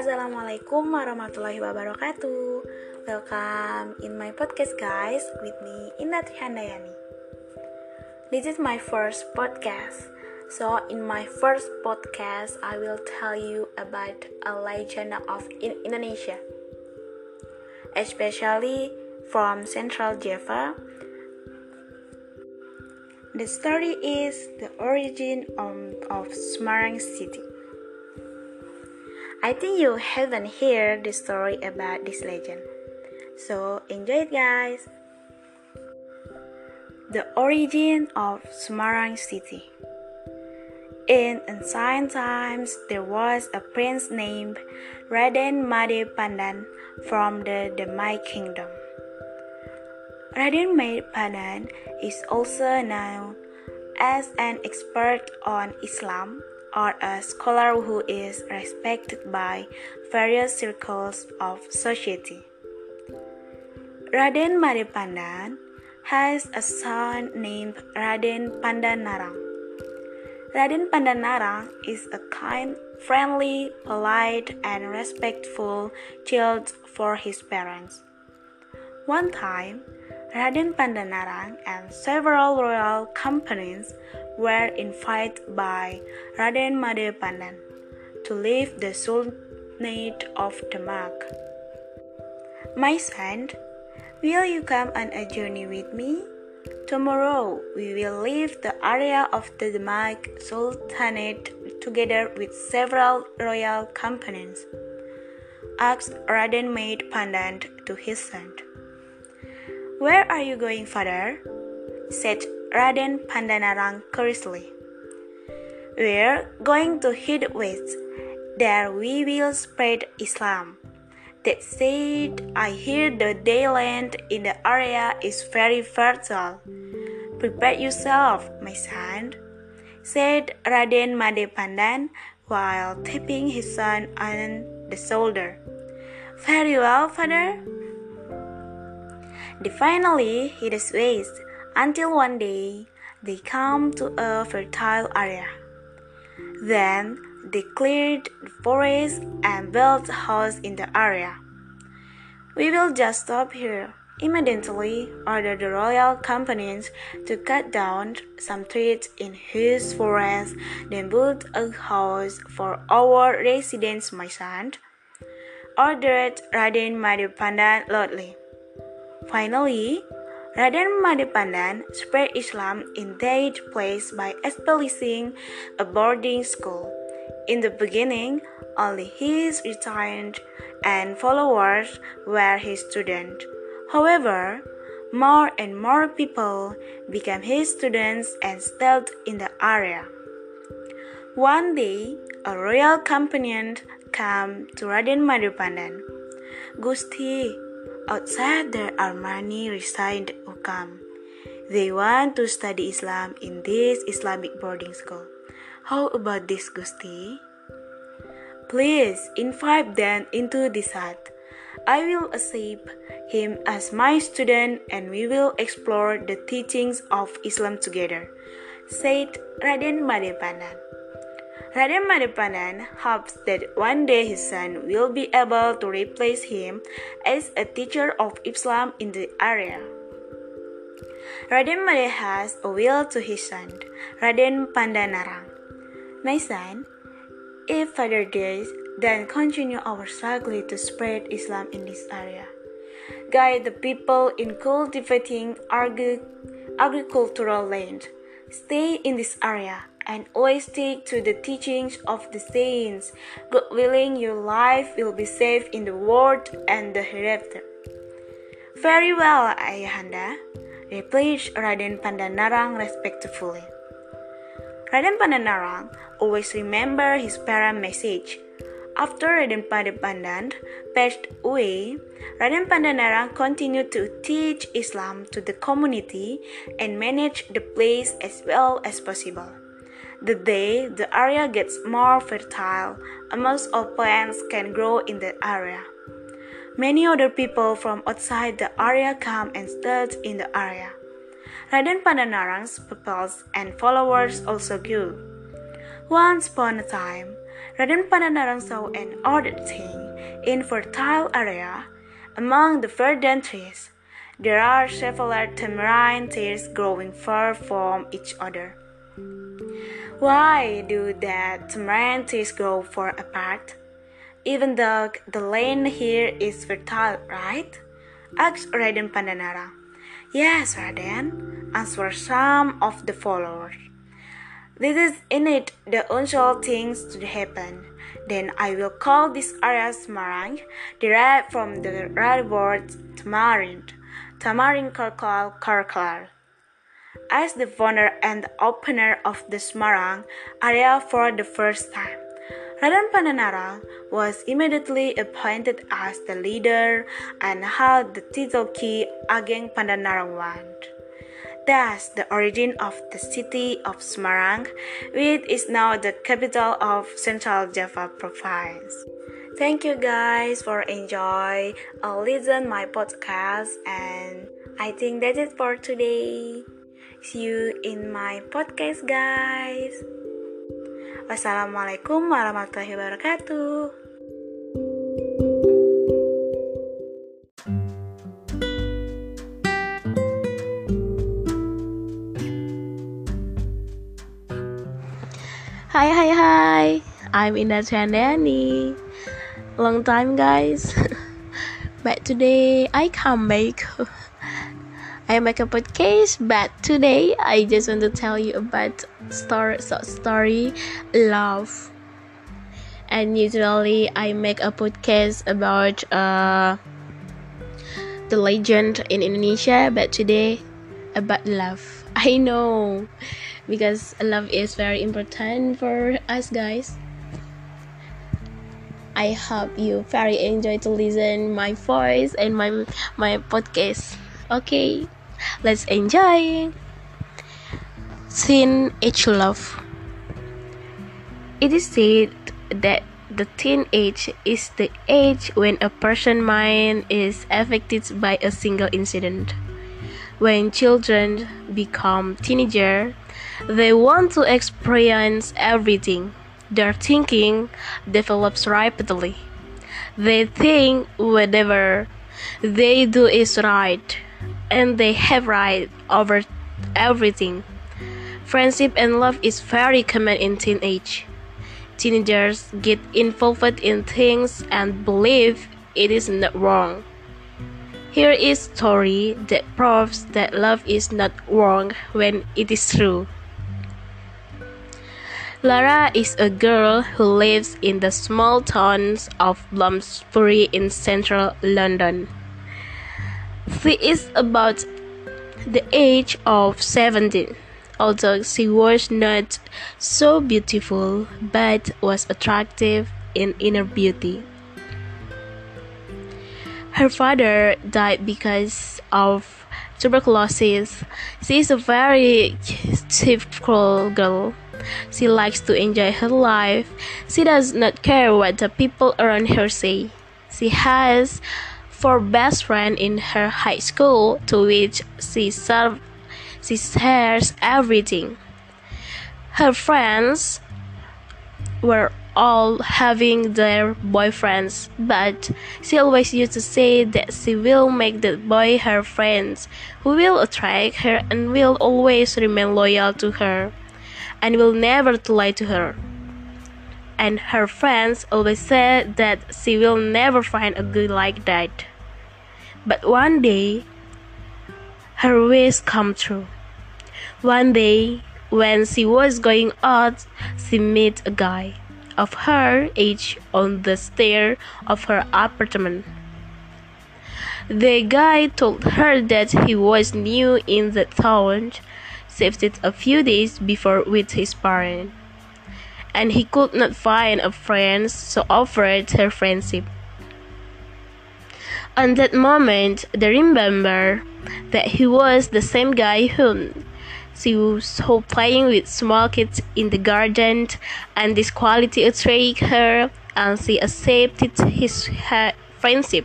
Assalamualaikum warahmatullahi wabarakatuh. Welcome in my podcast, guys, with me Indah Trihandayani. This is my first podcast. So, in my first podcast, I will tell you about a legend of in Indonesia, especially from Central Java. The story is the origin of, of Semarang city. I think you haven't heard the story about this legend. So enjoy it guys. The origin of Semarang city. In ancient times, there was a prince named Raden Made Pandan from the Demak kingdom. Raden Made Pandan is also known as an expert on Islam or a scholar who is respected by various circles of society. Raden Made Pandan has a son named Raden Pandanarang. Raden Pandanarang is a kind, friendly, polite, and respectful child for his parents. One time, Raden Pandanarang and several royal companies were invited by Raden Made Pandan to leave the Sultanate of Demak. My son, will you come on a journey with me? Tomorrow we will leave the area of the Demak Sultanate together with several royal companies. Asked Raden Made Pandan to his son. Where are you going, father? said Raden Pandanarang curiously. We're going to hit west. There we will spread Islam. That said, I hear the dayland in the area is very fertile. Prepare yourself, my son, said Raden Made Pandan while tapping his son on the shoulder. Very well, father, they finally hid his waist until one day they come to a fertile area. Then they cleared the forest and built a house in the area. We will just stop here. Immediately ordered the royal companies to cut down some trees in his forest, then build a house for our residence, my son. Ordered Raden Made Pandan loudly. Finally, Raden Made Pandan spread Islam in that place by establishing a boarding school. In the beginning, only his retained and followers were his students. However, more and more people became his students and stayed in the area. One day, a royal companion came to Raden Made Pandan. Gusti, Outside there are many resigned who come. They want to study Islam in this Islamic boarding school. How about this, Gusti? Please invite them into this hut. I will accept him as my student and we will explore the teachings of Islam together, said Raden Madepandan. Raden Made Pandan hopes that one day his son will be able to replace him as a teacher of Islam in the area. Raden Made has a will to his son, Raden Pandanarang. My son, if father dies, then continue our struggle to spread Islam in this area. Guide the people in cultivating agri- agricultural land. Stay in this area and always stick to the teachings of the saints. God willing, your life will be safe in the world and the hereafter. Very well, Ayahanda, replied Raden Pandanarang respectfully. Raden Pandanarang always remember his parent message. After Raden Pandan passed away, Raden Pandanarang continued to teach Islam to the community and manage the place as well as possible. The day the area gets more fertile, almost all plants can grow in the area. Many other people from outside the area come and stay in the area. Raden Pandanarang's pupils and followers also grew. Once upon a time, Raden Pandanarang saw an odd thing. In fertile area, among the verdant trees, there are several tamarind trees growing far from each other. Why do the tamarind trees grow far apart? Even though the land here is fertile, right? asked Raden Pandanara. Yes, Raden, answered some of the followers. This is in it the unusual things to happen. Then I will call this area Semarang, derived from the Arabic word tamarind, tamarind karkal karkal. As the founder and opener of the Semarang area for the first time, Raden Pandanara was immediately appointed as the leader and held the title Ki Ageng Pandanaran. Thus, the origin of the city of Semarang, which is now the capital of Central Java province. Thank you guys for enjoy uh, listen my podcast and I think that's it for today. See you in my podcast guys. Wassalamualaikum warahmatullahi wabarakatuh. Hi hi hi I'm Indah Chandani Long time guys But today I come back I make a podcast, but today I just want to tell you about story, story, love. And usually I make a podcast about uh, the legend in Indonesia, but today about love. I know because love is very important for us guys. I hope you very enjoy to listen my voice and my my podcast. Okay. Let's enjoy. Teenage love. It is said that the teenage is the age when a person's mind is affected by a single incident. When children become teenagers, they want to experience everything. Their thinking develops rapidly. They think whatever they do is right and they have right over everything. Friendship and love is very common in teenage. Teenagers get involved in things and believe it is not wrong. Here is story that proves that love is not wrong when it is true. Lara is a girl who lives in the small towns of Bloomsbury in central London. She is about the age of 17, although she was not so beautiful but was attractive in inner beauty. Her father died because of tuberculosis. She is a very cheerful girl. She likes to enjoy her life. She does not care what the people around her say. She has for best friend in her high school to which she served she shares everything. Her friends were all having their boyfriends, but she always used to say that she will make the boy her friends, who will attract her and will always remain loyal to her, and will never lie to her. And her friends always said that she will never find a guy like that. But one day, her wish come true. One day, when she was going out, she met a guy of her age on the stair of her apartment. The guy told her that he was new in the town, shifted a few days before with his parents, and he could not find a friend, so offered her friendship. On that moment, they remember that he was the same guy whom she saw playing with small kids in the garden, and this quality attracted her, and she accepted his friendship.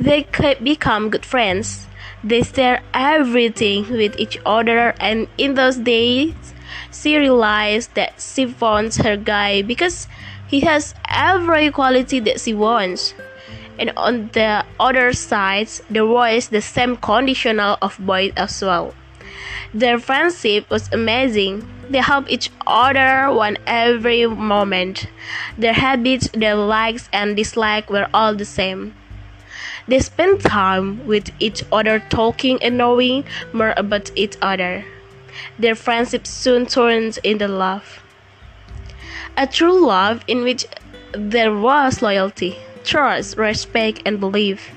They could become good friends. They share everything with each other, and in those days, She realized that she wants her guy because he has every quality that she wants. And on the other side, there was the same conditional of boys as well. Their friendship was amazing. They helped each other one every moment. Their habits, their likes and dislikes were all the same. They spent time with each other talking and knowing more about each other. Their friendship soon turned into love. A true love in which there was loyalty, trust, respect, and belief.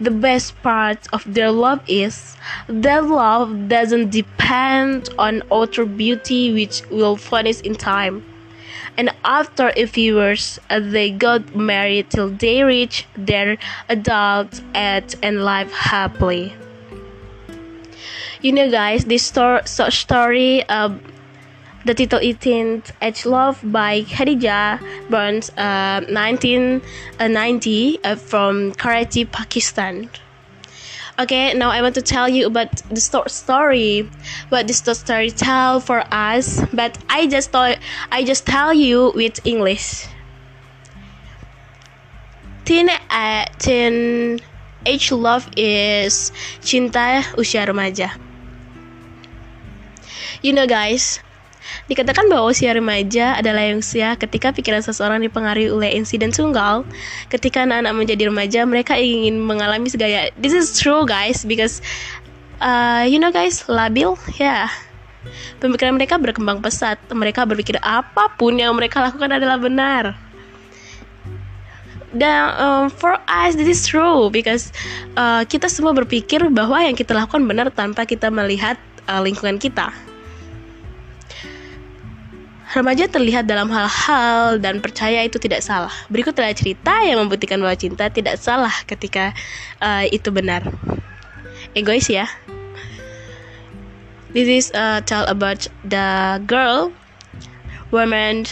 The best part of their love is that love doesn't depend on outer beauty which will vanish in time. And after a few years, they got married till they reached their adult age and live happily. You know, guys, this story, story uh, the title is Age Love by Khadija Burns, uh, 1990, uh, from Karachi, Pakistan. Okay, now I want to tell you about the sto- story, what this story tell for us. But I just thought I just tell you with English. Teen, uh, teen age love is cinta usia remaja. You know, guys, Dikatakan bahwa usia remaja adalah usia ketika pikiran seseorang dipengaruhi oleh insiden tunggal. Ketika anak-anak menjadi remaja, mereka ingin mengalami segala. This is true, guys, because uh, you know, guys, labil, ya. Yeah. Pemikiran mereka berkembang pesat. Mereka berpikir apa pun yang mereka lakukan adalah benar. Dan um, for us this is true because uh, kita semua berpikir bahwa yang kita lakukan benar tanpa kita melihat uh, lingkungan kita. Remaja terlihat dalam hal-hal dan percaya itu tidak salah. Berikut adalah cerita yang membuktikan bahwa cinta tidak salah ketika uh, itu benar. Egois ya. This is a tell about the girl, woman.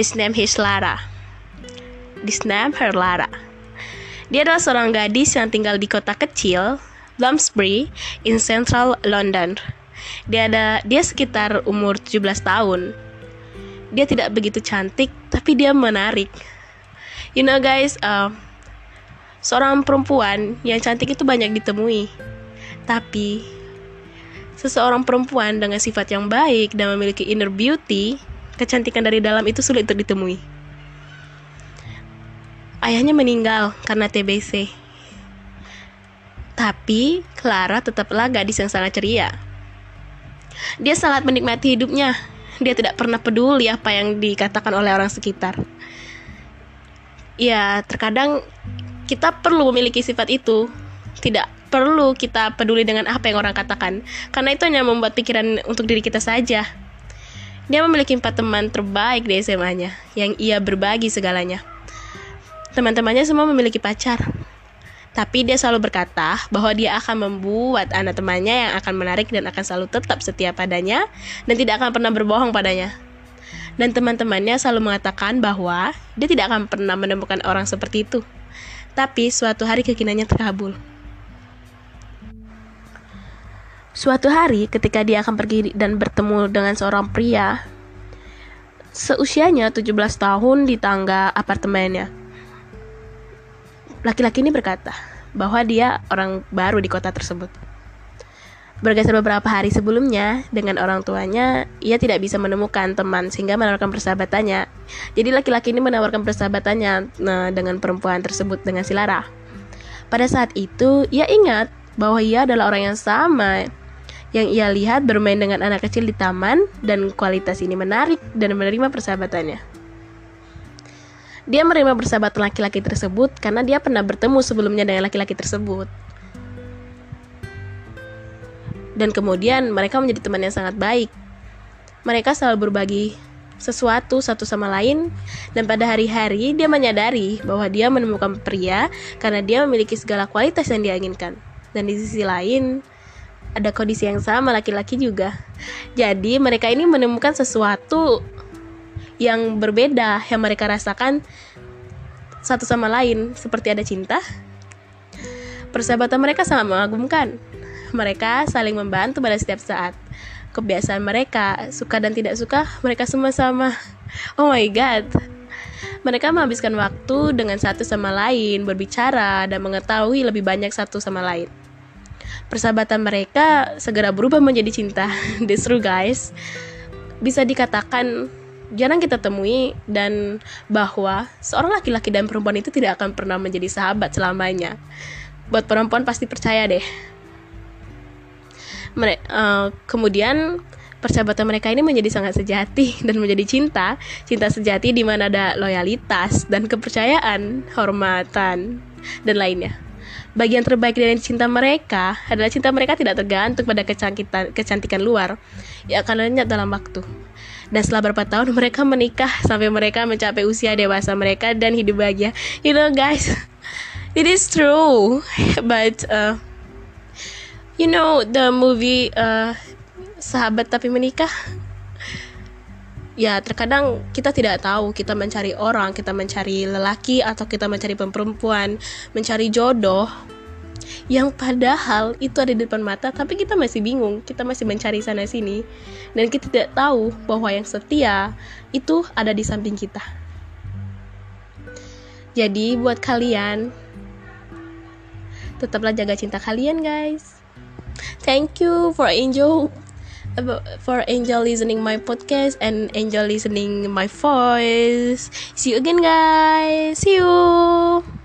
This name is Lara. This name her Lara. Dia adalah seorang gadis yang tinggal di kota kecil, Bloomsbury, in central London. Dia ada dia sekitar umur 17 tahun dia tidak begitu cantik tapi dia menarik. You know guys uh, seorang perempuan yang cantik itu banyak ditemui. Tapi seseorang perempuan dengan sifat yang baik dan memiliki inner beauty kecantikan dari dalam itu sulit untuk ditemui. Ayahnya meninggal karena TBC tapi Clara tetaplah gadis yang sangat ceria. Dia sangat menikmati hidupnya dia tidak pernah peduli apa yang dikatakan oleh orang sekitar. Ya, terkadang kita perlu memiliki sifat itu. Tidak perlu kita peduli dengan apa yang orang katakan, karena itu hanya membuat pikiran untuk diri kita saja. Dia memiliki empat teman terbaik di SMA-nya, yang ia berbagi segalanya. Teman-temannya semua memiliki pacar, tapi dia selalu berkata bahwa dia akan membuat anak temannya yang akan menarik dan akan selalu tetap setia padanya dan tidak akan pernah berbohong padanya. Dan teman-temannya selalu mengatakan bahwa dia tidak akan pernah menemukan orang seperti itu. Tapi suatu hari keyakinannya terkabul. Suatu hari ketika dia akan pergi dan bertemu dengan seorang pria seusianya 17 tahun di tangga apartemennya. Laki-laki ini berkata bahwa dia orang baru di kota tersebut. Bergeser beberapa hari sebelumnya, dengan orang tuanya, ia tidak bisa menemukan teman sehingga menawarkan persahabatannya. Jadi laki-laki ini menawarkan persahabatannya nah, dengan perempuan tersebut dengan Silara. Pada saat itu, ia ingat bahwa ia adalah orang yang sama yang ia lihat bermain dengan anak kecil di taman dan kualitas ini menarik dan menerima persahabatannya. Dia menerima bersahabat laki-laki tersebut karena dia pernah bertemu sebelumnya dengan laki-laki tersebut. Dan kemudian mereka menjadi teman yang sangat baik. Mereka selalu berbagi sesuatu satu sama lain dan pada hari-hari dia menyadari bahwa dia menemukan pria karena dia memiliki segala kualitas yang dia inginkan. Dan di sisi lain, ada kondisi yang sama laki-laki juga. Jadi mereka ini menemukan sesuatu yang berbeda yang mereka rasakan satu sama lain seperti ada cinta. Persahabatan mereka sangat mengagumkan. Mereka saling membantu pada setiap saat. kebiasaan mereka, suka dan tidak suka, mereka semua sama. Oh my god. Mereka menghabiskan waktu dengan satu sama lain, berbicara dan mengetahui lebih banyak satu sama lain. Persahabatan mereka segera berubah menjadi cinta. That's true guys. Bisa dikatakan jarang kita temui dan bahwa seorang laki-laki dan perempuan itu tidak akan pernah menjadi sahabat selamanya. Buat perempuan pasti percaya deh. Mere uh, kemudian persahabatan mereka ini menjadi sangat sejati dan menjadi cinta, cinta sejati di mana ada loyalitas dan kepercayaan, hormatan dan lainnya. Bagian terbaik dari cinta mereka adalah cinta mereka tidak tergantung pada kecantikan, kecantikan luar, yang akan lenyap dalam waktu. Dan setelah beberapa tahun mereka menikah sampai mereka mencapai usia dewasa mereka dan hidup bahagia. You know guys, it is true, but uh, you know the movie uh, sahabat tapi menikah ya terkadang kita tidak tahu. Kita mencari orang kita mencari lelaki atau kita mencari perempuan mencari jodoh yang padahal itu ada di depan mata tapi kita masih bingung kita masih mencari sana sini dan kita tidak tahu bahwa yang setia itu ada di samping kita jadi buat kalian tetaplah jaga cinta kalian guys thank you for enjoy for Angel listening my podcast and Angel listening my voice. See you again, guys. See you.